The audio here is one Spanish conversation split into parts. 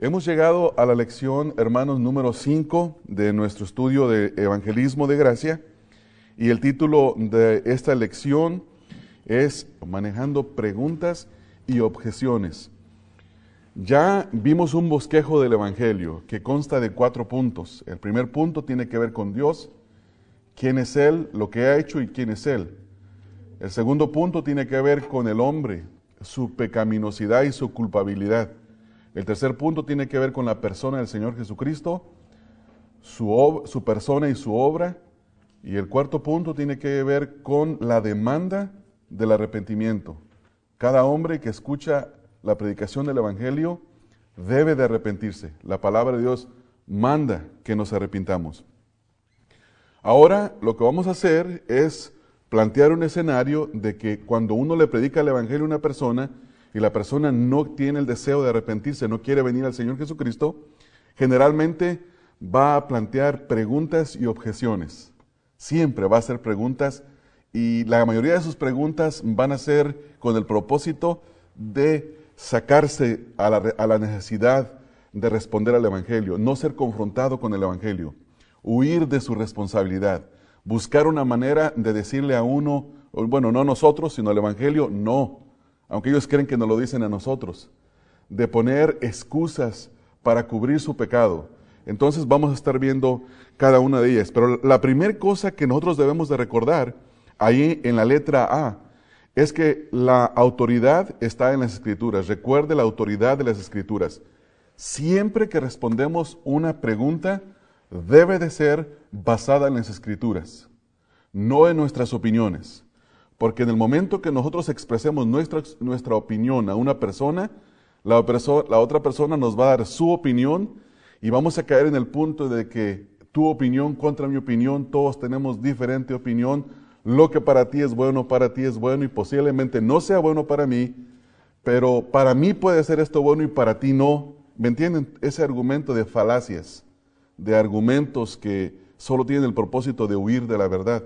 Hemos llegado a la lección, hermanos, número 5 de nuestro estudio de Evangelismo de Gracia y el título de esta lección es Manejando preguntas y objeciones. Ya vimos un bosquejo del Evangelio que consta de cuatro puntos. El primer punto tiene que ver con Dios, quién es Él, lo que ha hecho y quién es Él. El segundo punto tiene que ver con el hombre, su pecaminosidad y su culpabilidad. El tercer punto tiene que ver con la persona del Señor Jesucristo, su, su, persona y su obra. Y el cuarto punto tiene que ver con la demanda del arrepentimiento. Cada hombre que escucha la predicación del Evangelio debe de arrepentirse. La palabra de Dios manda que nos arrepintamos. Ahora lo que vamos a hacer es plantear un escenario de que cuando uno le predica el Evangelio a una persona, y la persona no tiene el deseo de arrepentirse, no quiere venir al Señor Jesucristo, generalmente va a plantear preguntas y objeciones. Siempre va a hacer preguntas y la mayoría de sus preguntas van a ser con el propósito de sacarse a la, necesidad de responder al Evangelio, no ser confrontado con el Evangelio, huir de su responsabilidad, buscar una manera de decirle a uno, bueno, no nosotros, sino el Evangelio, no, aunque ellos creen que nos lo dicen a nosotros, de poner excusas para cubrir su pecado. Entonces vamos a estar viendo cada una de ellas. Pero la primera cosa que nosotros debemos de recordar ahí en la letra A es que la autoridad está en las escrituras. Recuerde la autoridad de las escrituras. Siempre que respondemos una pregunta, debe de ser basada en las escrituras, no en nuestras opiniones. Porque en el momento que nosotros expresemos nuestra, nuestra opinión a una persona, la, la otra persona nos va a dar su opinión y vamos a caer en el punto de que tu opinión contra mi opinión, todos tenemos diferente opinión, lo que para ti es bueno, para ti es bueno y posiblemente no sea bueno para mí, pero para mí puede ser esto bueno y para ti no. ¿Me entienden? Ese argumento de falacias, de argumentos que solo tienen el propósito de huir de la verdad.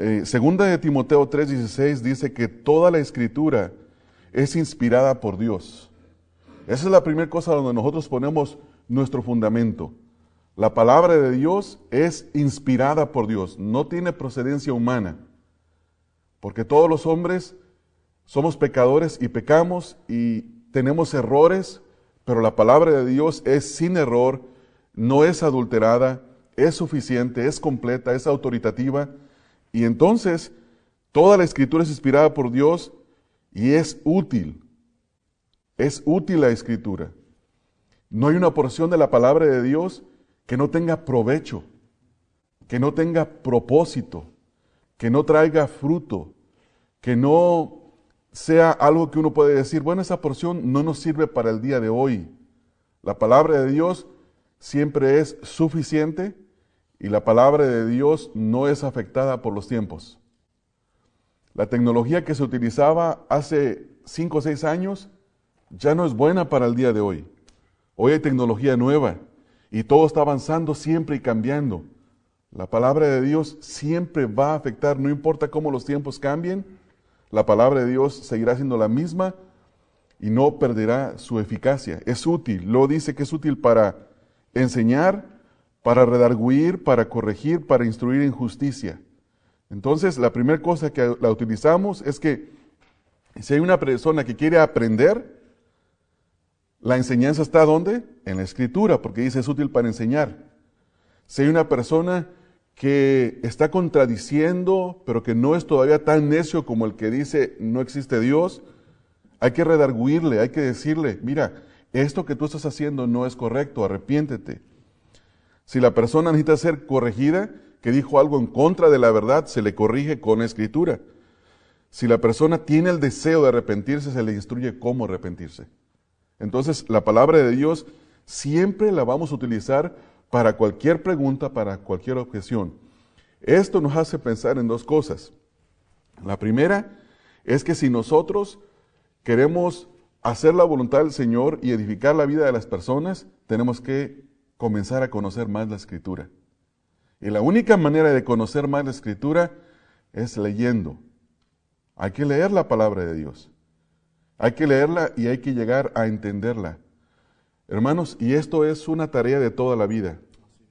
Eh, segunda de Timoteo 3:16 dice que toda la escritura es inspirada por Dios. Esa es la primera cosa donde nosotros ponemos nuestro fundamento. La palabra de Dios es inspirada por Dios, no tiene procedencia humana, porque todos los hombres somos pecadores y pecamos y tenemos errores, pero la palabra de Dios es sin error, no es adulterada, es suficiente, es completa, es autoritativa y entonces, toda la escritura es inspirada por Dios y es útil. Es útil la escritura. No hay una porción de la palabra de Dios que no tenga provecho, que no tenga propósito, que no traiga fruto, que no sea algo que uno puede decir, bueno, esa porción no nos sirve para el día de hoy. La palabra de Dios siempre es suficiente y la palabra de Dios no es afectada por los tiempos. La tecnología que se utilizaba hace 5 o 6 años ya no es buena para el día de hoy. Hoy hay tecnología nueva y todo está avanzando siempre y cambiando. La palabra de Dios siempre va a afectar, no importa cómo los tiempos cambien, la palabra de Dios seguirá siendo la misma y no perderá su eficacia. Es útil, lo dice que es útil para enseñar, para redarguir, para corregir, para instruir en justicia. Entonces, la primera cosa que la utilizamos es que si hay una persona que quiere aprender, la enseñanza está ¿dónde? En la escritura, porque dice es útil para enseñar. Si hay una persona que está contradiciendo, pero que no es todavía tan necio como el que dice no existe Dios, hay que redarguirle, hay que decirle, mira, esto que tú estás haciendo no es correcto, arrepiéntete. Si la persona necesita ser corregida, que dijo algo en contra de la verdad, se le corrige con escritura. Si la persona tiene el deseo de arrepentirse, se le instruye cómo arrepentirse. Entonces, la palabra de Dios siempre la vamos a utilizar para cualquier pregunta, para cualquier objeción. Esto nos hace pensar en dos cosas. La primera es que si nosotros queremos hacer la voluntad del Señor y edificar la vida de las personas, tenemos que comenzar a conocer más la escritura. Y la única manera de conocer más la escritura es leyendo. Hay que leer la palabra de Dios. Hay que leerla y hay que llegar a entenderla. Hermanos, y esto es una tarea de toda la vida.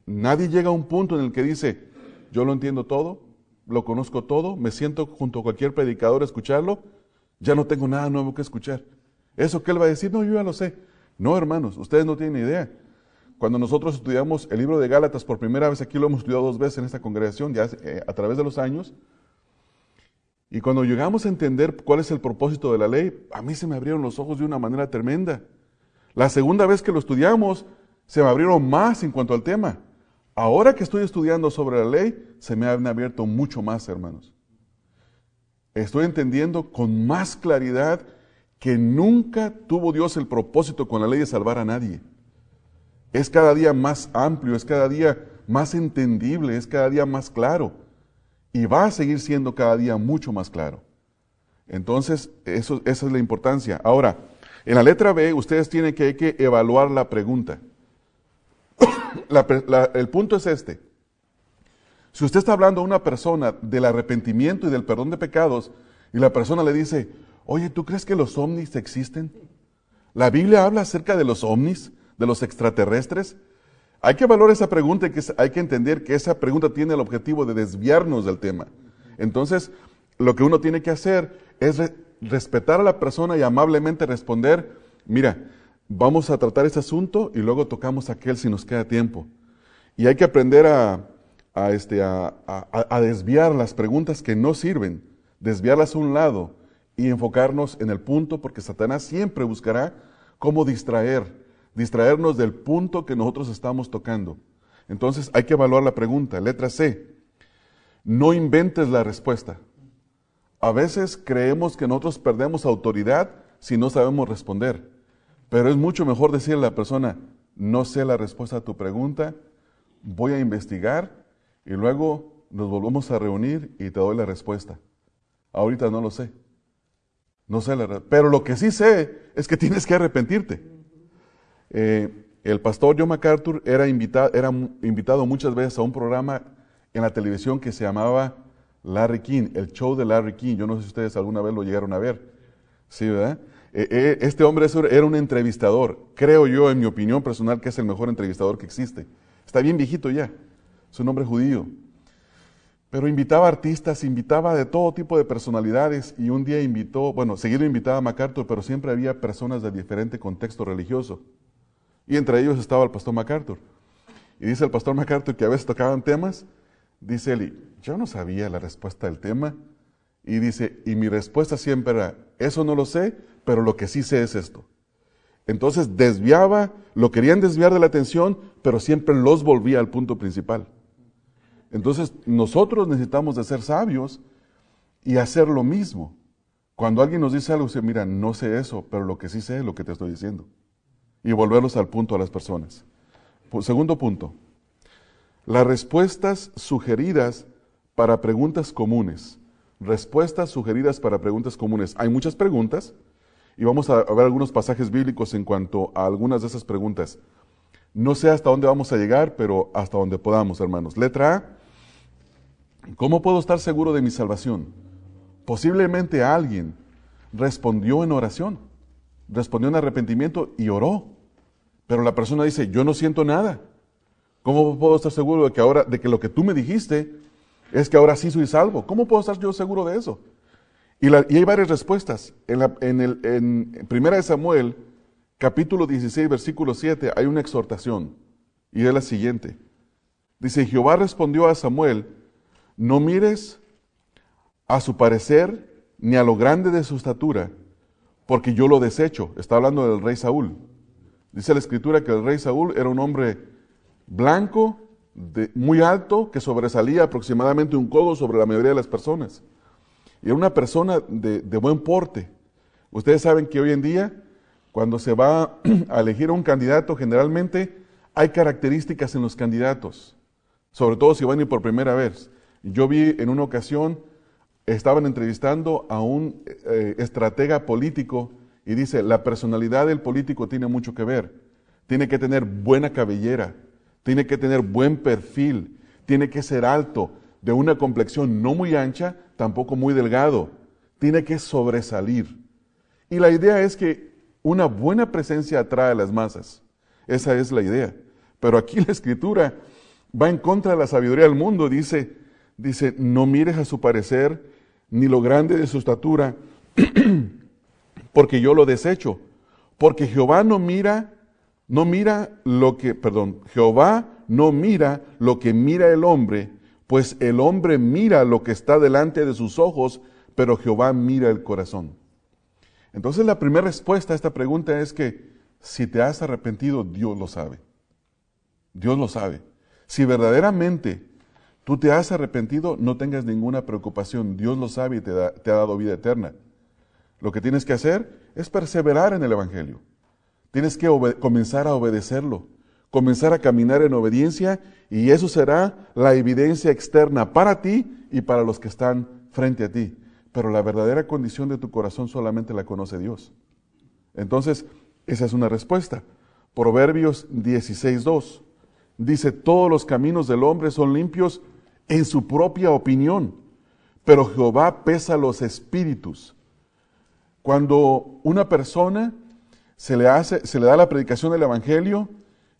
Nadie llega a un punto en el que dice, yo lo entiendo todo, lo conozco todo, me siento junto a cualquier predicador a escucharlo, ya no tengo nada nuevo que escuchar. Eso que él va a decir, no, yo ya lo sé. No, hermanos, ustedes no tienen idea. Cuando nosotros estudiamos el libro de Gálatas por primera vez, aquí lo hemos estudiado dos veces en esta congregación, ya eh, a través de los años, y cuando llegamos a entender cuál es el propósito de la ley, a mí se me abrieron los ojos de una manera tremenda. La segunda vez que lo estudiamos, se me abrieron más en cuanto al tema. Ahora que estoy estudiando sobre la ley, se me han abierto mucho más, hermanos. Estoy entendiendo con más claridad que nunca tuvo Dios el propósito con la ley de salvar a nadie. Es cada día más amplio, es cada día más entendible, es cada día más claro. Y va a seguir siendo cada día mucho más claro. Entonces, eso, esa es la importancia. Ahora, en la letra B, ustedes tienen que, que evaluar la pregunta. el punto es este. Si usted está hablando a una persona del arrepentimiento y del perdón de pecados, y la persona le dice, oye, ¿tú crees que los ovnis existen? ¿La Biblia habla acerca de los ovnis, de los extraterrestres? Hay que valorar esa pregunta y hay que entender que esa pregunta tiene el objetivo de desviarnos del tema. Entonces, lo que uno tiene que hacer es respetar a la persona y amablemente responder, mira, vamos a tratar ese asunto y luego tocamos aquel si nos queda tiempo. Y hay que aprender a, este, a, a, desviar las preguntas que no sirven, desviarlas a un lado y enfocarnos en el punto, porque Satanás siempre buscará cómo distraer, distraernos del punto que nosotros estamos tocando. Entonces hay que evaluar la pregunta. Letra C. No inventes la respuesta. A veces creemos que nosotros perdemos autoridad si no sabemos responder, pero es mucho mejor decirle a la persona, no sé la respuesta a tu pregunta, voy a investigar y luego nos volvemos a reunir y te doy la respuesta. Ahorita no lo sé. No sé la Pero lo que sí sé es que tienes que arrepentirte. Eh, el pastor John MacArthur era, invitado, era invitado muchas veces a un programa en la televisión que se llamaba Larry King, el show de Larry King. Yo no sé si ustedes alguna vez lo llegaron a ver. Sí, ¿verdad? Eh, eh, este hombre era un entrevistador. Creo yo, en mi opinión personal, que es el mejor entrevistador que existe. Está bien viejito ya. Es un hombre judío. Pero invitaba artistas, invitaba de todo tipo de personalidades y un día invitó, bueno, seguido invitaba a MacArthur, pero siempre había personas de diferente contexto religioso. Y entre ellos estaba el pastor MacArthur. Y dice el pastor MacArthur que a veces tocaban temas Dice Eli, yo no sabía la respuesta del tema. Y dice, y mi respuesta siempre era, eso no lo sé, pero lo que sí sé es esto. Entonces desviaba, lo querían desviar de la atención, pero siempre los volvía al punto principal. Entonces nosotros necesitamos de ser sabios y hacer lo mismo. Cuando alguien nos dice algo, dice, mira, no sé eso, pero lo que sí sé es lo que te estoy diciendo. Y volverlos al punto a las personas. Segundo punto, las respuestas sugeridas para preguntas comunes. Respuestas sugeridas para preguntas comunes. Hay muchas preguntas y vamos a ver algunos pasajes bíblicos en cuanto a algunas de esas preguntas. No sé hasta dónde vamos a llegar, pero hasta donde podamos, hermanos. Letra A. ¿Cómo puedo estar seguro de mi salvación? Posiblemente alguien respondió en oración, respondió en arrepentimiento y oró. Pero la persona dice, yo no siento nada. ¿Cómo puedo estar seguro de que ahora, de que lo que tú me dijiste es que ahora sí soy salvo? ¿Cómo puedo estar yo seguro de eso? Y, hay varias respuestas. En, la, en Primera de Samuel, capítulo 16, versículo 7, hay una exhortación. Y es la siguiente. Dice, Jehová respondió a Samuel, no mires a su parecer ni a lo grande de su estatura, porque yo lo desecho. Está hablando del rey Saúl. Dice la escritura que el rey Saúl era un hombre blanco, muy alto, que sobresalía aproximadamente un codo sobre la mayoría de las personas. Y era una persona de, de buen porte. Ustedes saben que hoy en día, cuando se va a elegir a un candidato, generalmente hay características en los candidatos, sobre todo si van a ir por primera vez. Yo vi en una ocasión, estaban entrevistando a un eh, estratega político y dice, la personalidad del político tiene mucho que ver. Tiene que tener buena cabellera, tiene que tener buen perfil, tiene que ser alto, de una complexión no muy ancha, tampoco muy delgado, tiene que sobresalir. Y la idea es que una buena presencia atrae a las masas. Esa es la idea. Pero aquí la escritura va en contra de la sabiduría del mundo. Dice, dice, no mires a su parecer ni lo grande de su estatura, porque yo lo desecho. Porque Jehová no mira, no mira lo que, perdón, Jehová no mira lo que mira el hombre, pues el hombre mira lo que está delante de sus ojos, pero Jehová mira el corazón. Entonces la primera respuesta a esta pregunta es que si te has arrepentido, Dios lo sabe. Dios lo sabe. Si verdaderamente tú te has arrepentido, no tengas ninguna preocupación. Dios lo sabe y te, ha dado vida eterna. Lo que tienes que hacer es perseverar en el Evangelio. Tienes que comenzar a obedecerlo, comenzar a caminar en obediencia y eso será la evidencia externa para ti y para los que están frente a ti. Pero la verdadera condición de tu corazón solamente la conoce Dios. Entonces, esa es una respuesta. Proverbios 16.2 dice, todos los caminos del hombre son limpios en su propia opinión, pero Jehová pesa los espíritus. Cuando una persona se le, hace, se le da la predicación del Evangelio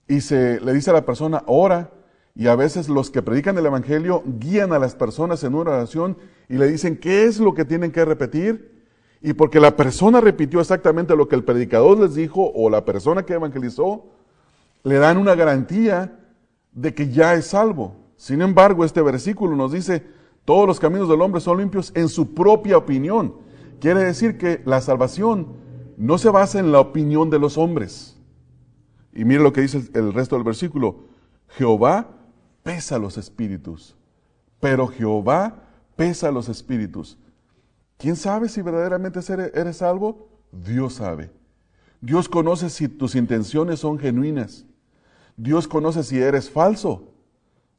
y se le dice a la persona, ora, y a veces los que predican el Evangelio guían a las personas en una oración y le dicen qué es lo que tienen que repetir. Y porque la persona repitió exactamente lo que el predicador les dijo o la persona que evangelizó, le dan una garantía de que ya es salvo. Sin embargo, este versículo nos dice, todos los caminos del hombre son limpios en su propia opinión. Quiere decir que la salvación no se basa en la opinión de los hombres. Y mire lo que dice el resto del versículo. Jehová pesa los espíritus, pero Jehová pesa los espíritus. ¿Quién sabe si verdaderamente eres salvo? Dios sabe. Dios conoce si tus intenciones son genuinas. Dios conoce si eres falso.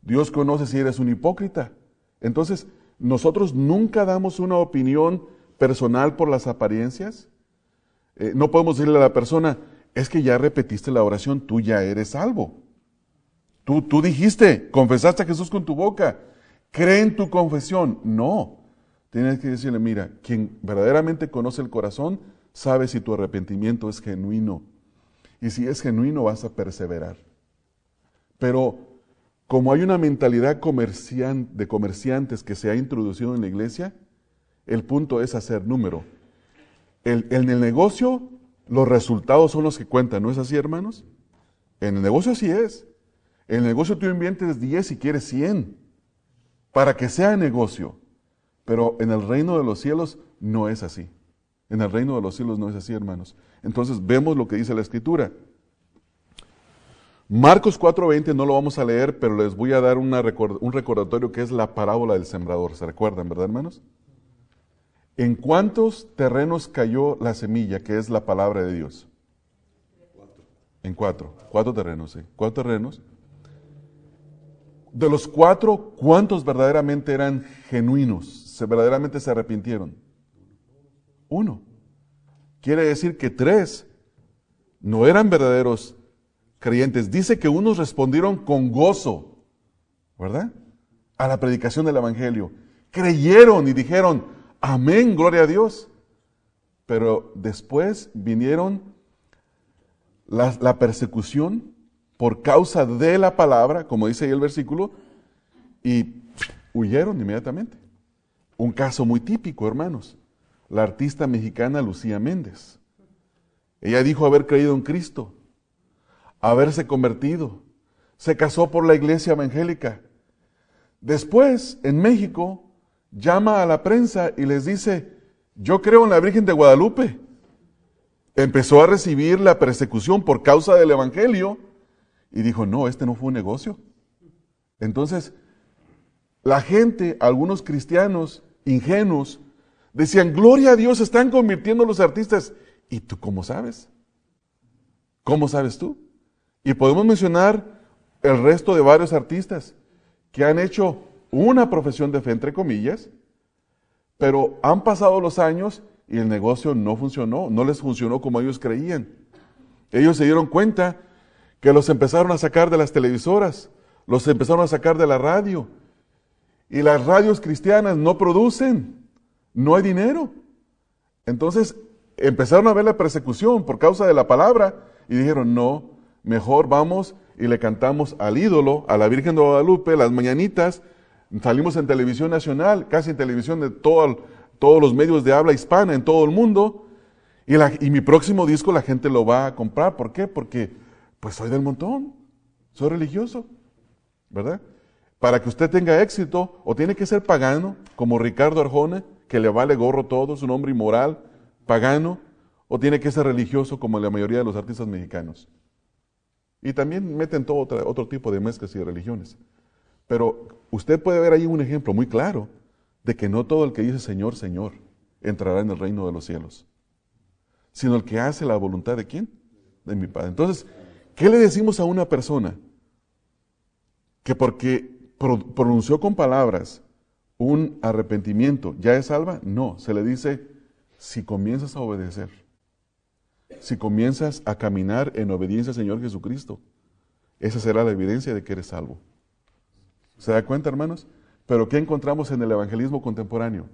Dios conoce si eres un hipócrita. Entonces, nosotros nunca damos una opinión personal por las apariencias. Eh, no podemos decirle a la persona, es que ya repetiste la oración, tú ya eres salvo. Tú, tú dijiste, confesaste a Jesús con tu boca, cree en tu confesión. No, tienes que decirle, mira, quien verdaderamente conoce el corazón sabe si tu arrepentimiento es genuino. Y si es genuino vas a perseverar. Pero como hay una mentalidad de comerciantes que se ha introducido en la iglesia, el punto es hacer número. en el negocio, los resultados son los que cuentan, ¿no es así, hermanos? En el negocio así es. En el negocio tú inviertes 10 y quieres 100 para que sea negocio. Pero en el reino de los cielos no es así. En el reino de los cielos no es así, hermanos. Entonces vemos lo que dice la escritura. Marcos 4:20 no lo vamos a leer, pero les voy a dar un recordatorio que es la parábola del sembrador. ¿Se recuerdan, verdad, hermanos? ¿En cuántos terrenos cayó la semilla, que es la palabra de Dios? En cuatro. Cuatro terrenos, sí. Cuatro terrenos. De los cuatro, ¿cuántos verdaderamente eran genuinos? ¿Se verdaderamente se arrepintieron? Uno. Quiere decir que tres no eran verdaderos creyentes. Dice que unos respondieron con gozo, ¿verdad? A la predicación del Evangelio. Creyeron y dijeron, amén, gloria a Dios. Pero después vinieron la, persecución por causa de la palabra, como dice ahí el versículo, y huyeron inmediatamente. Un caso muy típico, hermanos. La artista mexicana Lucía Méndez. Ella dijo haber creído en Cristo, haberse convertido. Se casó por la iglesia evangélica. Después, en México, llama a la prensa y les dice, yo creo en la Virgen de Guadalupe. Empezó a recibir la persecución por causa del Evangelio y dijo, no, este no fue un negocio. Entonces, la gente, algunos cristianos ingenuos, decían, gloria a Dios, están convirtiendo los artistas. ¿Y tú cómo sabes? ¿Cómo sabes tú? Y podemos mencionar el resto de varios artistas que han hecho una profesión de fe, entre comillas, pero han pasado los años y el negocio no funcionó, no les funcionó como ellos creían. Ellos se dieron cuenta que los empezaron a sacar de las televisoras, los empezaron a sacar de la radio. Y las radios cristianas no producen, no hay dinero. Entonces empezaron a ver la persecución por causa de la palabra y dijeron, no, mejor vamos y le cantamos al ídolo, a la Virgen de Guadalupe, las mañanitas, salimos en televisión nacional, casi en televisión de todo, todos los medios de habla hispana en todo el mundo, y, mi próximo disco la gente lo va a comprar. ¿Por qué? Porque pues soy del montón, soy religioso, ¿verdad? Para que usted tenga éxito, o tiene que ser pagano, como Ricardo Arjona, que le vale gorro todo, es un hombre inmoral, pagano, o tiene que ser religioso como la mayoría de los artistas mexicanos. Y también meten todo otro, otro tipo de mezclas y de religiones. Pero usted puede ver ahí un ejemplo muy claro de que no todo el que dice Señor, Señor entrará en el reino de los cielos, sino el que hace la voluntad de quién? De mi Padre. Entonces, ¿qué le decimos a una persona que porque pronunció con palabras un arrepentimiento ya es salva? No, se le dice si comienzas a obedecer si comienzas a caminar en obediencia al Señor Jesucristo, esa será la evidencia de que eres salvo. ¿Se da cuenta, hermanos? Pero ¿qué encontramos en el evangelismo contemporáneo?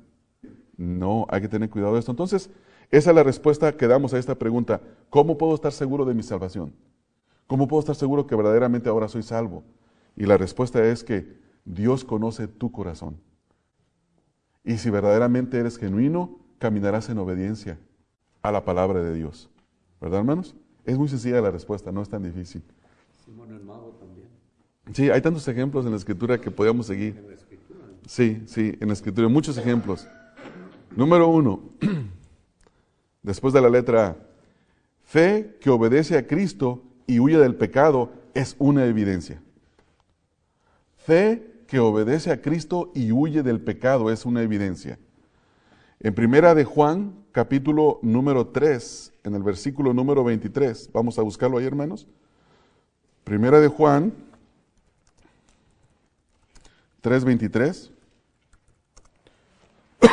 No, hay que tener cuidado de esto. Entonces, esa es la respuesta que damos a esta pregunta. ¿Cómo puedo estar seguro de mi salvación? ¿Cómo puedo estar seguro que verdaderamente ahora soy salvo? Y la respuesta es que Dios conoce tu corazón. Y si verdaderamente eres genuino, caminarás en obediencia a la palabra de Dios. ¿Verdad, hermanos? Es muy sencilla la respuesta, no es tan difícil. Simón también. Sí, hay tantos ejemplos en la escritura que podemos seguir. En la escritura. Sí, sí, en la escritura, muchos ejemplos. Número uno, después de la letra fe que obedece a Cristo y huye del pecado es una evidencia. Fe que obedece a Cristo y huye del pecado es una evidencia. En primera de Juan, capítulo número 3, en el versículo número 23, vamos a buscarlo ahí, hermanos. Primera de Juan 3:23.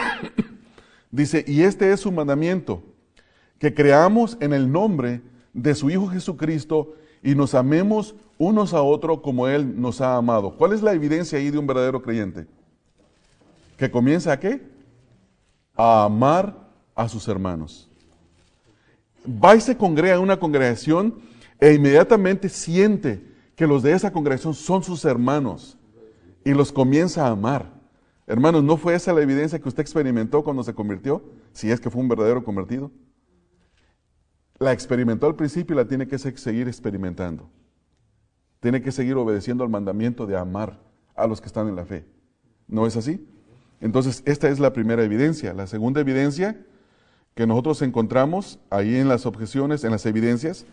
Dice, y este es su mandamiento, que creamos en el nombre de su Hijo Jesucristo y nos amemos unos a otros como Él nos ha amado. ¿Cuál es la evidencia ahí de un verdadero creyente? ¿Que comienza a qué? a amar a sus hermanos. Va y se congrega en una congregación e inmediatamente siente que los de esa congregación son sus hermanos y los comienza a amar. Hermanos, ¿no fue esa la evidencia que usted experimentó cuando se convirtió? Si es que fue un verdadero convertido. La experimentó al principio y la tiene que seguir experimentando. Tiene que seguir obedeciendo al mandamiento de amar a los que están en la fe. ¿No es así? Entonces, esta es la primera evidencia. La segunda evidencia que nosotros encontramos ahí en las objeciones, en las evidencias,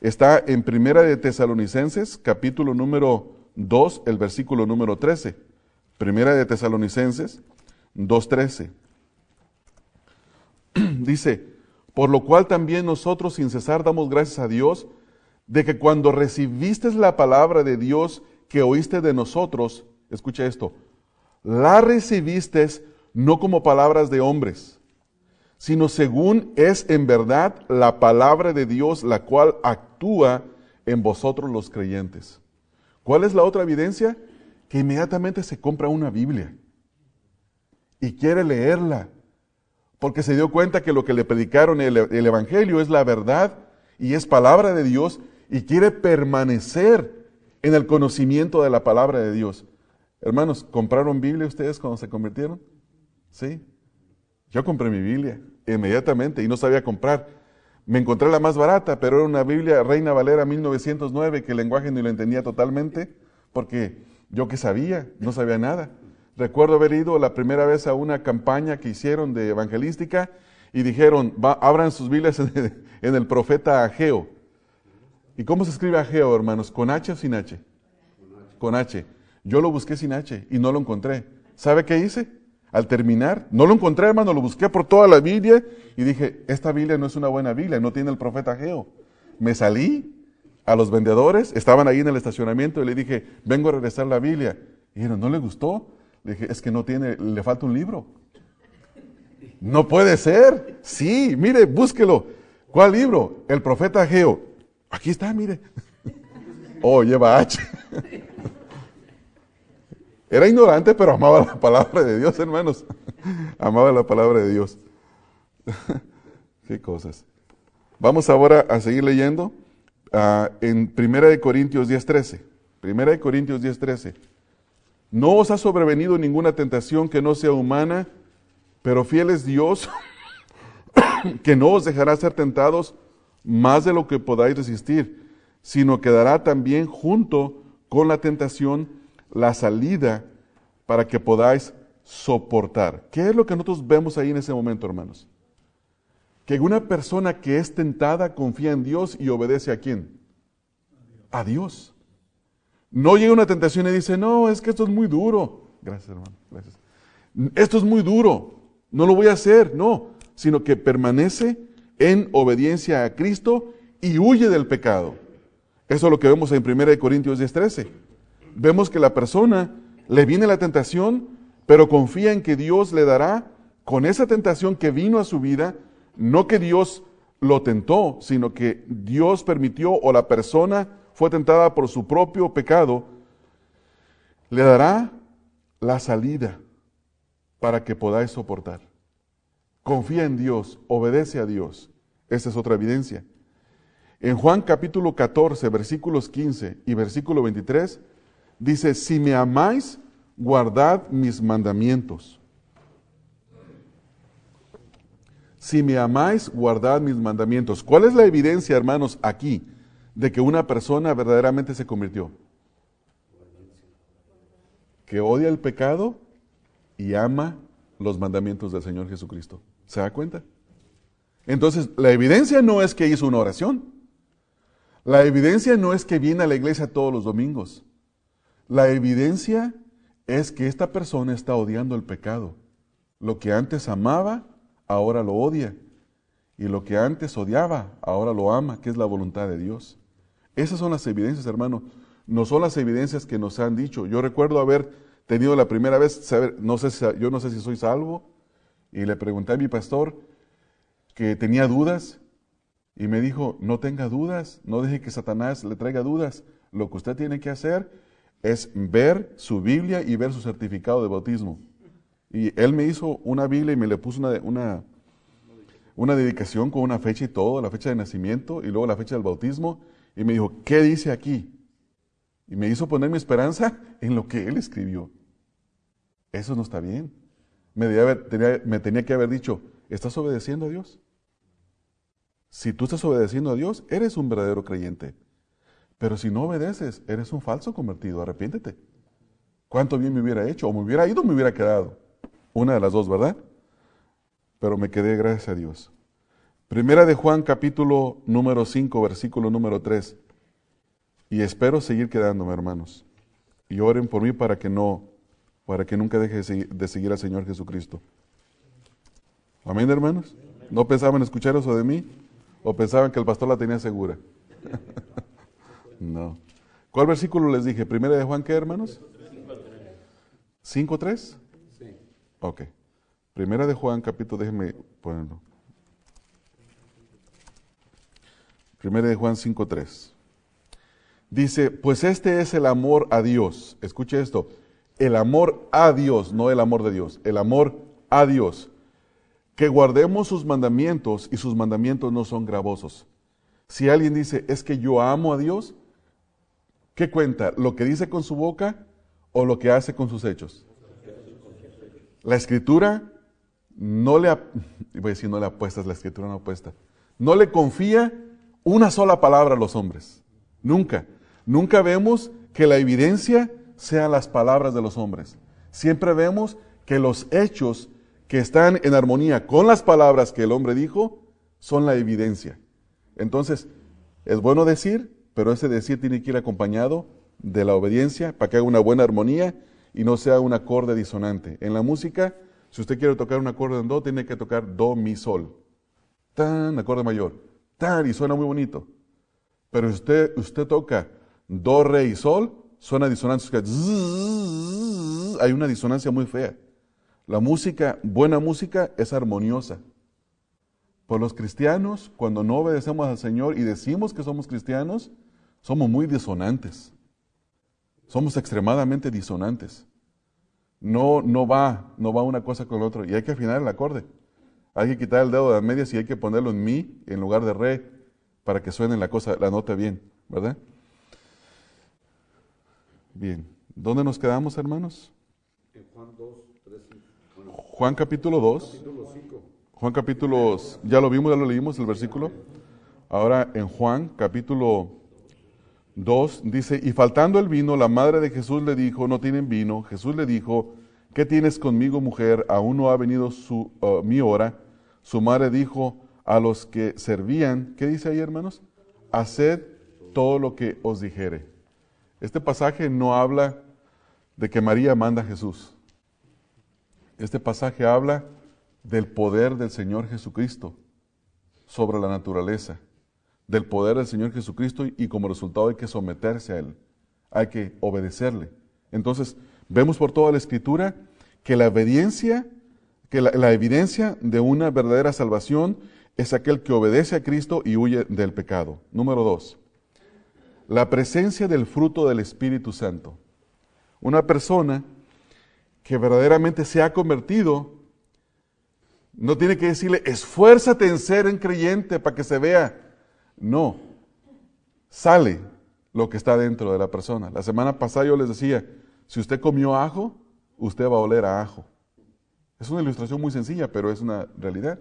está en Primera de Tesalonicenses, capítulo número 2, el versículo número 13. Primera de Tesalonicenses 2.13. Dice, por lo cual también nosotros sin cesar damos gracias a Dios de que cuando recibiste la palabra de Dios que oíste de nosotros, escucha esto, la recibiste no como palabras de hombres, sino según es en verdad la palabra de Dios, la cual actúa en vosotros los creyentes. ¿Cuál es la otra evidencia? Que inmediatamente se compra una Biblia y quiere leerla, porque se dio cuenta que lo que le predicaron el, el Evangelio es la verdad y es palabra de Dios y quiere permanecer en el conocimiento de la palabra de Dios. Hermanos, ¿compraron Biblia ustedes cuando se convirtieron? Sí. Yo compré mi Biblia inmediatamente y no sabía comprar. Me encontré la más barata, pero era una Biblia Reina Valera 1909 que el lenguaje no lo entendía totalmente, porque yo que sabía, no sabía nada. Recuerdo haber ido la primera vez a una campaña que hicieron de evangelística y dijeron, abran sus Biblias en el, profeta Ageo. ¿Y cómo se escribe Ageo, hermanos? ¿Con H o sin H? Con H. Yo lo busqué sin H y no lo encontré. ¿Sabe qué hice? Al terminar, no lo encontré, hermano, lo busqué por toda la Biblia y dije, esta Biblia no es una buena Biblia, no tiene el profeta Geo. Me salí a los vendedores, estaban ahí en el estacionamiento y le dije, vengo a regresar la Biblia. Y dijeron, ¿no le gustó? Le dije, es que no tiene, le falta un libro. No puede ser. Sí, mire, búsquelo. ¿Cuál libro? El profeta Geo. Aquí está, mire. Oh, lleva H. Era ignorante, pero amaba la palabra de Dios, hermanos. amaba la palabra de Dios. Qué cosas. Vamos ahora a seguir leyendo. ah, en 1 Corintios 10:13. 1 Corintios 10:13. No os ha sobrevenido ninguna tentación que no sea humana, pero fiel es Dios, que no os dejará ser tentados más de lo que podáis resistir, sino que dará también junto con la tentación la salida para que podáis soportar. ¿Qué es lo que nosotros vemos ahí en ese momento, hermanos? Que una persona que es tentada confía en Dios y obedece a quién? A Dios. No llega una tentación y dice, no, es que esto es muy duro. Gracias, hermano. Gracias. Esto es muy duro. No lo voy a hacer. No, sino que permanece en obediencia a Cristo y huye del pecado. Eso es lo que vemos en 1 Corintios 10:13. Vemos que la persona le viene la tentación, pero confía en que Dios le dará con esa tentación que vino a su vida, no que Dios lo tentó, sino que Dios permitió o la persona fue tentada por su propio pecado, le dará la salida para que podáis soportar. Confía en Dios, obedece a Dios. Esa es otra evidencia. En Juan capítulo 14, versículos 15 y versículo 23, dice, si me amáis, guardad mis mandamientos. Si me amáis, guardad mis mandamientos. ¿Cuál es la evidencia, hermanos, aquí de que una persona verdaderamente se convirtió? Que odia el pecado y ama los mandamientos del Señor Jesucristo. ¿Se da cuenta? Entonces, la evidencia no es que hizo una oración. La evidencia no es que viene a la iglesia todos los domingos. La evidencia es que esta persona está odiando el pecado. Lo que antes amaba, ahora lo odia. Y lo que antes odiaba, ahora lo ama, que es la voluntad de Dios. Esas son las evidencias, hermano. No son las evidencias que nos han dicho. Yo recuerdo haber tenido la primera vez, saber, no sé si, yo no sé si soy salvo, y le pregunté a mi pastor que tenía dudas, y me dijo, no tenga dudas, no deje que Satanás le traiga dudas. Lo que usted tiene que hacer es ver su Biblia y ver su certificado de bautismo. Y él me hizo una Biblia y me le puso una, una, una dedicación con una fecha y todo, la fecha de nacimiento y luego la fecha del bautismo. Y me dijo, ¿qué dice aquí? Y me hizo poner mi esperanza en lo que él escribió. Eso no está bien. Me, me tenía que haber dicho, ¿estás obedeciendo a Dios? Si tú estás obedeciendo a Dios, eres un verdadero creyente. Pero si no obedeces, eres un falso convertido. Arrepiéntete. ¿Cuánto bien me hubiera hecho? O me hubiera ido me hubiera quedado. Una de las dos, ¿verdad? Pero me quedé gracias a Dios. Primera de Juan capítulo número 5, versículo número 3. Y espero seguir quedándome, hermanos. Y oren por mí para que no, para que nunca deje de seguir al Señor Jesucristo. Amén, hermanos. ¿No pensaban escuchar eso de mí? ¿O pensaban que el pastor la tenía segura? no. ¿Cuál versículo les dije? ¿Primera de Juan qué, hermanos? 5.3. Sí. Ok. Primera de Juan, capítulo, déjenme ponerlo. Primera de Juan 5.3. Dice, pues este es el amor a Dios. Escuche esto. El amor a Dios, no el amor de Dios. El amor a Dios que guardemos sus mandamientos y sus mandamientos no son gravosos. Si alguien dice, es que yo amo a Dios, ¿qué cuenta? ¿Lo que dice con su boca o lo que hace con sus hechos? La escritura no le, voy a decir no le la escritura no apuesta, no le confía una sola palabra a los hombres. Nunca. Nunca vemos que la evidencia sean las palabras de los hombres. Siempre vemos que los hechos que están en armonía con las palabras que el hombre dijo, son la evidencia. Entonces, es bueno decir, pero ese decir tiene que ir acompañado de la obediencia para que haga una buena armonía y no sea un acorde disonante. En la música, si usted quiere tocar un acorde en do, tiene que tocar do, mi, sol. Tan, acorde mayor. Tan, y suena muy bonito. Pero si usted, usted toca do, re y sol, suena disonante. Hay una disonancia muy fea. La música, buena música, es armoniosa. Por los cristianos, cuando no obedecemos al Señor y decimos que somos cristianos, somos muy disonantes. Somos extremadamente disonantes. No, no va, no va una cosa con la otra. Y hay que afinar el acorde. Hay que quitar el dedo de las medias y hay que ponerlo en mi en lugar de re, para que suene la cosa, la nota bien, ¿verdad? Bien. ¿Dónde nos quedamos, hermanos? En Juan 2, 3, Juan capítulo 2. capítulo 5. Juan capítulo, ya lo vimos, ya lo leímos el versículo. Ahora en Juan capítulo 2 dice, y faltando el vino, la madre de Jesús le dijo, no tienen vino. Jesús le dijo, ¿qué tienes conmigo, mujer? Aún no ha venido su, uh, mi hora. Su madre dijo a los que servían, ¿qué dice ahí, hermanos? Haced todo lo que os dijere. Este pasaje no habla de que María manda a Jesús. Este pasaje habla del poder del Señor Jesucristo sobre la naturaleza, del poder del Señor Jesucristo y, como resultado hay que someterse a Él, hay que obedecerle. Entonces, vemos por toda la Escritura que la obediencia, que la, evidencia de una verdadera salvación es aquel que obedece a Cristo y huye del pecado. Número dos, la presencia del fruto del Espíritu Santo. Una persona que verdaderamente se ha convertido, no tiene que decirle, esfuérzate en ser un creyente para que se vea. No, sale lo que está dentro de la persona. La semana pasada yo les decía, si usted comió ajo, usted va a oler a ajo. Es una ilustración muy sencilla, pero es una realidad.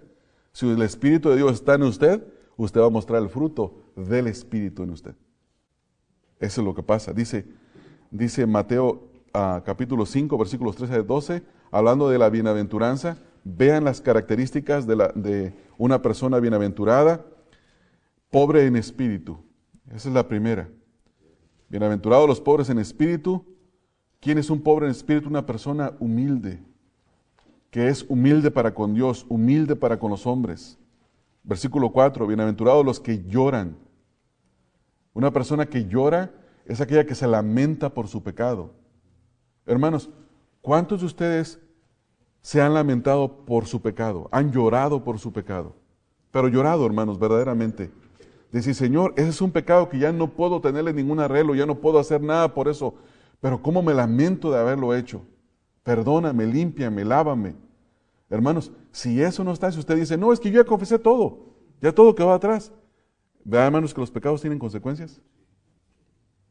Si el Espíritu de Dios está en usted, usted va a mostrar el fruto del Espíritu en usted. Eso es lo que pasa. Dice, dice Mateo uh, capítulo 5, versículos 13 a 12, hablando de la bienaventuranza. Vean las características de, la, de una persona bienaventurada, pobre en espíritu. Esa es la primera. Bienaventurados los pobres en espíritu. ¿Quién es un pobre en espíritu? Una persona humilde, que es humilde para con Dios, humilde para con los hombres. Versículo 4, bienaventurados los que lloran. Una persona que llora es aquella que se lamenta por su pecado. Hermanos, ¿cuántos de ustedes se han lamentado por su pecado? Han llorado por su pecado. Pero llorado, hermanos, verdaderamente. Decir, Señor, ese es un pecado que ya no puedo tenerle ningún arreglo, ya no puedo hacer nada por eso. Pero ¿cómo me lamento de haberlo hecho? Perdóname, límpiame, lávame. Hermanos, si eso no está, si usted dice, no, es que yo ya confesé todo, ya todo quedó atrás. Vean, hermanos, que los pecados tienen consecuencias.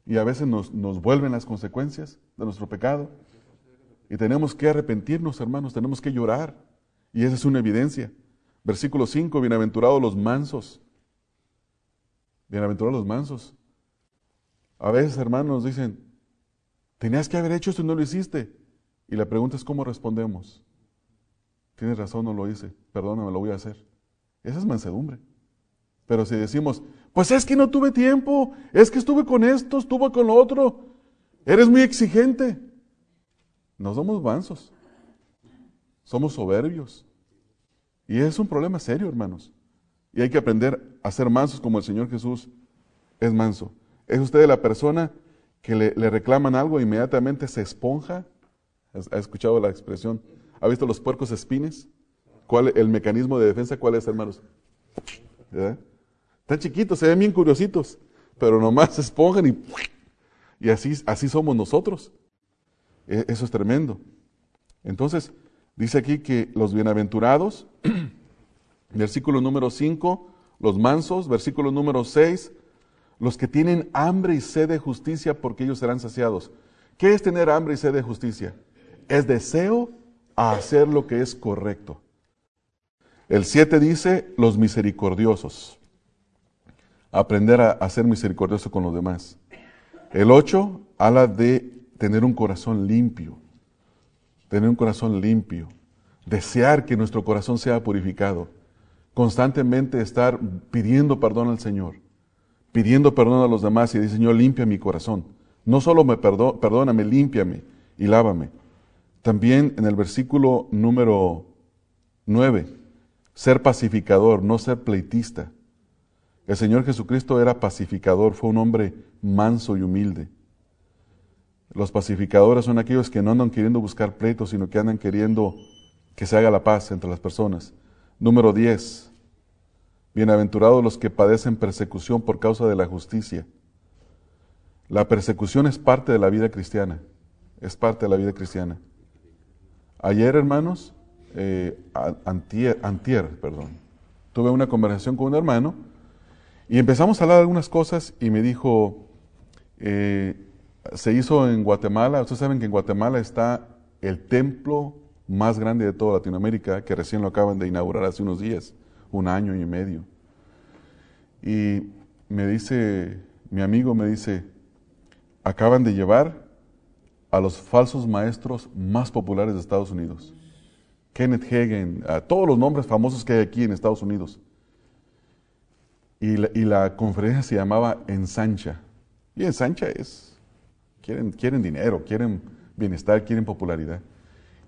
Y a veces nos, nos, vuelven las consecuencias de nuestro pecado. Y tenemos que arrepentirnos, hermanos, tenemos que llorar. Y esa es una evidencia. Versículo 5, bienaventurados los mansos. Bienaventurados los mansos. A veces, hermanos, dicen, tenías que haber hecho esto y no lo hiciste. Y la pregunta es cómo respondemos. Tienes razón, no lo hice. Perdóname, lo voy a hacer. Esa es mansedumbre. Pero si decimos, pues es que no tuve tiempo, es que estuve con esto, estuve con lo otro, eres muy exigente. No somos mansos, somos soberbios. Y es un problema serio, hermanos. Y hay que aprender a ser mansos como el Señor Jesús es manso. ¿Es usted la persona que le, reclaman algo e inmediatamente se esponja? ¿Ha escuchado la expresión? ¿Ha visto los puercos espines? ¿Cuál el mecanismo de defensa cuál es, hermanos? ¿Verdad? Están chiquitos, se ven bien curiositos, pero nomás se esponjan y, y así, así somos nosotros. Eso es tremendo. Entonces, dice aquí que los bienaventurados, versículo número 5, los mansos, versículo número 6, los que tienen hambre y sed de justicia porque ellos serán saciados. ¿Qué es tener hambre y sed de justicia? Es deseo a hacer lo que es correcto. El 7 dice, los misericordiosos aprender a, a, ser misericordioso con los demás. El 8 habla de tener un corazón limpio, tener un corazón limpio, desear que nuestro corazón sea purificado, constantemente estar pidiendo perdón al Señor, pidiendo perdón a los demás y dice, Señor, limpia mi corazón. No solo me perdóname, límpiame y lávame. También en el versículo número 9, ser pacificador, no ser pleitista. El Señor Jesucristo era pacificador, fue un hombre manso y humilde. Los pacificadores son aquellos que no andan queriendo buscar pleitos, sino que andan queriendo que se haga la paz entre las personas. Número 10. Bienaventurados los que padecen persecución por causa de la justicia. La persecución es parte de la vida cristiana. Es parte de la vida cristiana. Ayer, hermanos, eh, antier, perdón, tuve una conversación con un hermano Y empezamos a hablar algunas cosas y me dijo, eh, se hizo en Guatemala, ustedes saben que en Guatemala está el templo más grande de toda Latinoamérica, que recién lo acaban de inaugurar hace unos días, un año y medio. Y me dice, mi amigo me dice, acaban de llevar a los falsos maestros más populares de Estados Unidos. Kenneth Hagen, a todos los nombres famosos que hay aquí en Estados Unidos. Y la, conferencia se llamaba Ensancha. Y Ensancha es, quieren, dinero, quieren bienestar, quieren popularidad.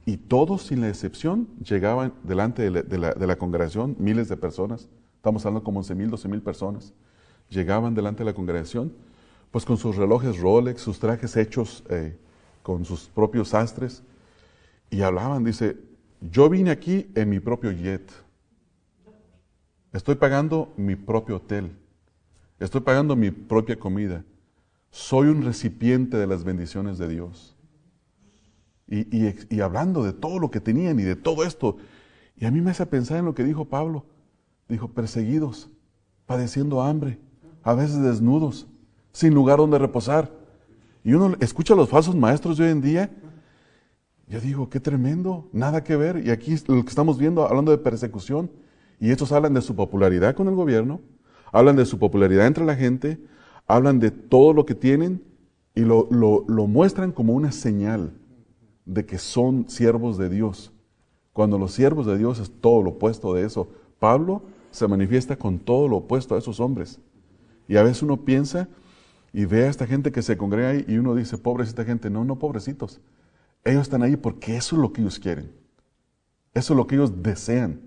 Y todos, sin la excepción, llegaban delante de la, de congregación, miles de personas, estamos hablando como 11 mil, 12 mil personas, llegaban delante de la congregación, pues con sus relojes Rolex, sus trajes hechos eh, con sus propios sastres, y hablaban, dice, yo vine aquí en mi propio jet, estoy pagando mi propio hotel, estoy pagando mi propia comida, soy un recipiente de las bendiciones de Dios. Y, y, hablando de todo lo que tenían y de todo esto, y a mí me hace pensar en lo que dijo Pablo, dijo, perseguidos, padeciendo hambre, a veces desnudos, sin lugar donde reposar. Y uno escucha a los falsos maestros de hoy en día, yo digo, qué tremendo, nada que ver. Y aquí lo que estamos viendo, hablando de persecución, y estos hablan de su popularidad con el gobierno, hablan de su popularidad entre la gente, hablan de todo lo que tienen y lo, lo, muestran como una señal de que son siervos de Dios. Cuando los siervos de Dios es todo lo opuesto de eso. Pablo se manifiesta con todo lo opuesto a esos hombres. Y a veces uno piensa y ve a esta gente que se congrega ahí y uno dice, pobrecita gente. No, no, pobrecitos. Ellos están ahí porque eso es lo que ellos quieren. Eso es lo que ellos desean.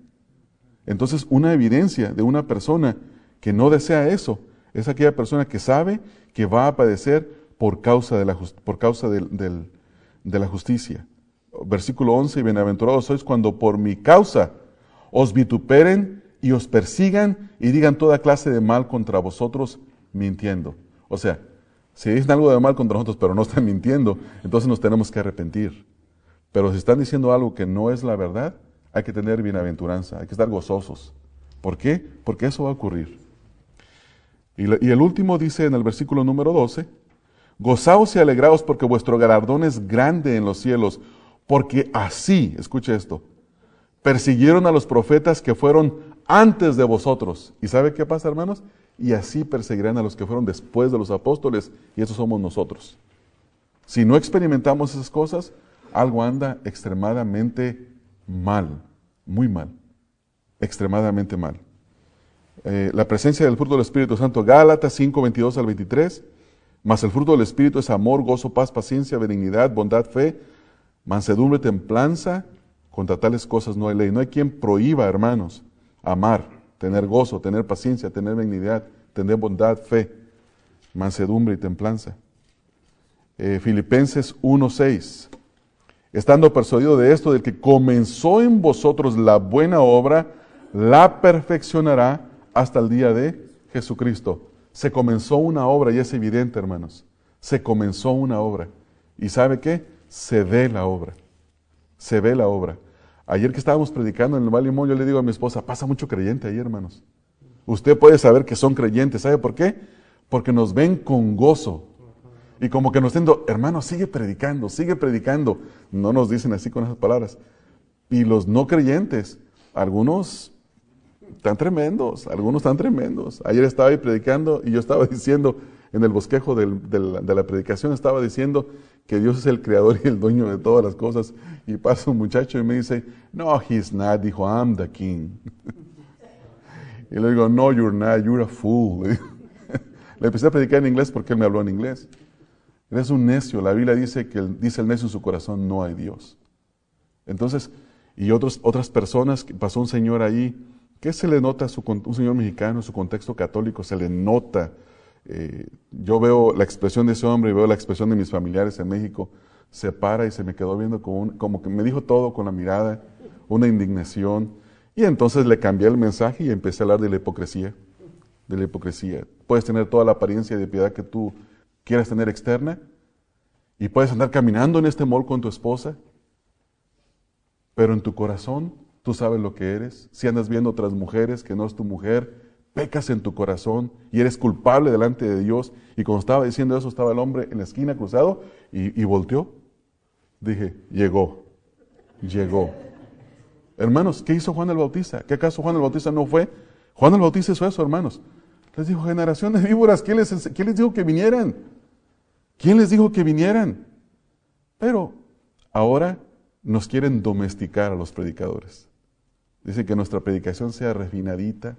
Entonces, una evidencia de una persona que no desea eso es aquella persona que sabe que va a padecer por causa de la, por causa de la justicia. Versículo 11, y bienaventurados sois cuando por mi causa os vituperen y os persigan y digan toda clase de mal contra vosotros mintiendo. O sea, si dicen algo de mal contra nosotros pero no están mintiendo, entonces nos tenemos que arrepentir. Pero si están diciendo algo que no es la verdad, hay que tener bienaventuranza, hay que estar gozosos. ¿Por qué? Porque eso va a ocurrir. Y, el último dice en el versículo número 12, Gozaos y alegraos porque vuestro galardón es grande en los cielos, porque así, escuche esto, persiguieron a los profetas que fueron antes de vosotros. ¿Y sabe qué pasa, hermanos? Y así perseguirán a los que fueron después de los apóstoles, y esos somos nosotros. Si no experimentamos esas cosas, algo anda extremadamente mal, muy mal, extremadamente mal. Eh, la presencia del fruto del Espíritu Santo, Gálatas 5, 22 al 23, mas el fruto del Espíritu es amor, gozo, paz, paciencia, benignidad, bondad, fe, mansedumbre, templanza. Contra tales cosas no hay ley. No hay quien prohíba, hermanos, amar, tener gozo, tener paciencia, tener benignidad, tener bondad, fe, mansedumbre y templanza. Eh, Filipenses 1.6. Estando persuadido de esto, del que comenzó en vosotros la buena obra, la perfeccionará hasta el día de Jesucristo. Se comenzó una obra y es evidente, hermanos. Se comenzó una obra. ¿Y sabe qué? Se ve la obra. Se ve la obra. Ayer que estábamos predicando en el Valle yo le digo a mi esposa, pasa mucho creyente ahí, hermanos. Usted puede saber que son creyentes. ¿Sabe por qué? Porque nos ven con gozo. Y como que nos diciendo, hermano, sigue predicando, sigue predicando. No nos dicen así con esas palabras. Y los no creyentes, algunos están tremendos, algunos están tremendos. Ayer estaba ahí predicando y yo estaba diciendo, en el bosquejo de la predicación, estaba diciendo que Dios es el creador y el dueño de todas las cosas. Y pasa un muchacho y me dice, no, he's not. Dijo, I'm the king. y le digo, no, you're not, you're a fool. le empecé a predicar en inglés porque él me habló en inglés. Eres un necio. La Biblia dice que dice el necio en su corazón, no hay Dios. Entonces, y otros, otras personas, pasó un señor ahí, ¿qué se le nota a un señor mexicano su contexto católico? Se le nota. Eh, yo veo la expresión de ese hombre y veo la expresión de mis familiares en México. Se para y se me quedó viendo como, como que me dijo todo con la mirada, una indignación. Y entonces le cambié el mensaje y empecé a hablar de la hipocresía. De la hipocresía. Puedes tener toda la apariencia de piedad que tú quieras tener externa y puedes andar caminando en este mall con tu esposa, pero en tu corazón tú sabes lo que eres. Si andas viendo otras mujeres que no es tu mujer, pecas en tu corazón y eres culpable delante de Dios. Y cuando estaba diciendo eso, estaba el hombre en la esquina cruzado y, volteó. Dije, llegó, llegó. Hermanos, ¿qué hizo Juan el Bautista? ¿Qué acaso Juan el Bautista no fue? Juan el Bautista hizo eso, hermanos. Les dijo, generación de víboras, ¿quién les, ¿quién les dijo que vinieran? ¿Quién les dijo que vinieran? Pero ahora nos quieren domesticar a los predicadores. Dicen que nuestra predicación sea refinadita,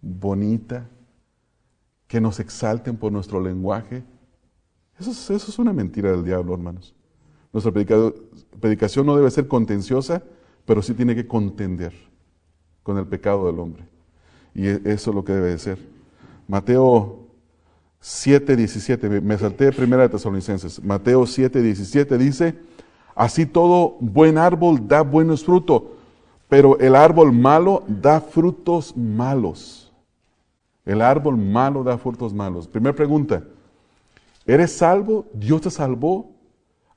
bonita, que nos exalten por nuestro lenguaje. Eso es, eso es una mentira del diablo, hermanos. Nuestra predicación no debe ser contenciosa, pero sí tiene que contender con el pecado del hombre. Y e, eso es lo que debe de ser. Mateo 7, 17, me salté de primera de Tesalonicenses. Mateo 7, 17 dice, así todo buen árbol da buenos frutos, pero el árbol malo da frutos malos. El árbol malo da frutos malos. Primera pregunta, ¿eres salvo? ¿Dios te salvó?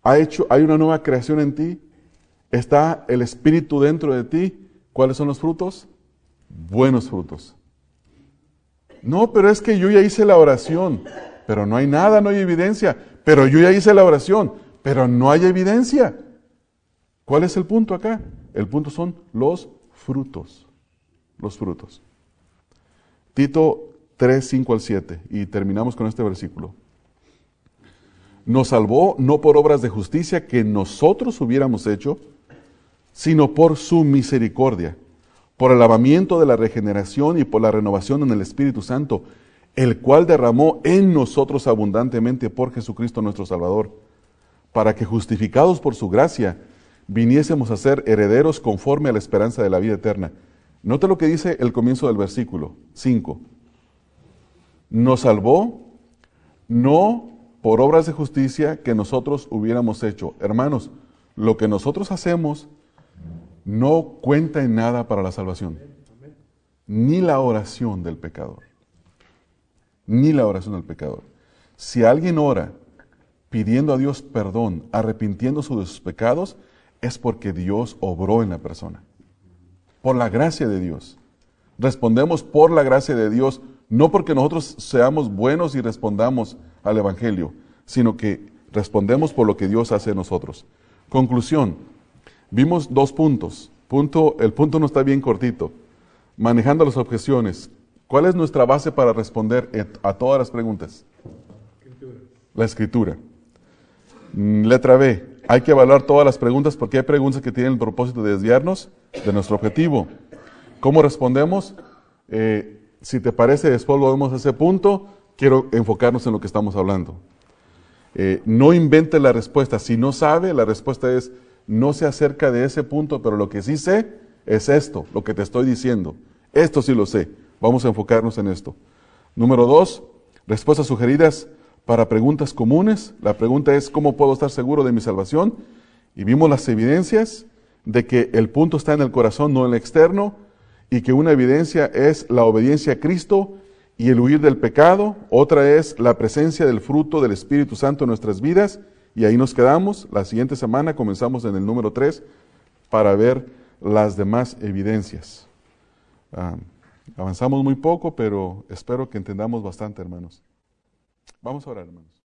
¿Ha hecho, ¿Hay una nueva creación en ti? ¿Está el Espíritu dentro de ti? ¿Cuáles son los frutos? Buenos frutos. No, pero es que yo ya hice la oración, pero no hay nada, no hay evidencia. Pero yo ya hice la oración, pero no hay evidencia. ¿Cuál es el punto acá? El punto son los frutos. Los frutos. Tito 3, 5 al 7. Y terminamos con este versículo. Nos salvó no por obras de justicia que nosotros hubiéramos hecho, sino por su misericordia, por el lavamiento de la regeneración y por la renovación en el Espíritu Santo, el cual derramó en nosotros abundantemente por Jesucristo nuestro Salvador, para que justificados por su gracia, viniésemos a ser herederos conforme a la esperanza de la vida eterna. Note lo que dice el comienzo del versículo 5. Nos salvó no por obras de justicia que nosotros hubiéramos hecho. Hermanos, lo que nosotros hacemos no cuenta en nada para la salvación. Ni la oración del pecador. Ni la oración del pecador. Si alguien ora pidiendo a Dios perdón, arrepintiéndose de sus pecados, es porque Dios obró en la persona por la gracia de Dios. Respondemos por la gracia de Dios, no porque nosotros seamos buenos y respondamos al Evangelio, sino que respondemos por lo que Dios hace en nosotros. Conclusión, vimos dos puntos. Punto, el punto no está bien cortito. Manejando las objeciones. ¿Cuál es nuestra base para responder a todas las preguntas? La escritura. Mm, letra B. Hay que evaluar todas las preguntas porque hay preguntas que tienen el propósito de desviarnos de nuestro objetivo. ¿Cómo respondemos? Eh, si te parece, después volvemos a ese punto. Quiero enfocarnos en lo que estamos hablando. Eh, no invente la respuesta. Si no sabe, la respuesta es no se acerca de ese punto, pero lo que sí sé es esto, lo que te estoy diciendo. Esto sí lo sé. Vamos a enfocarnos en esto. Número dos, respuestas sugeridas para preguntas comunes. La pregunta es, ¿cómo puedo estar seguro de mi salvación? Y vimos las evidencias de que el punto está en el corazón, no en el externo, y que una evidencia es la obediencia a Cristo y el huir del pecado. Otra es la presencia del fruto del Espíritu Santo en nuestras vidas. Y ahí nos quedamos. La siguiente semana comenzamos en el número 3 para ver las demás evidencias. Ah, avanzamos muy poco, pero espero que entendamos bastante, hermanos. Vamos a orar, hermanos.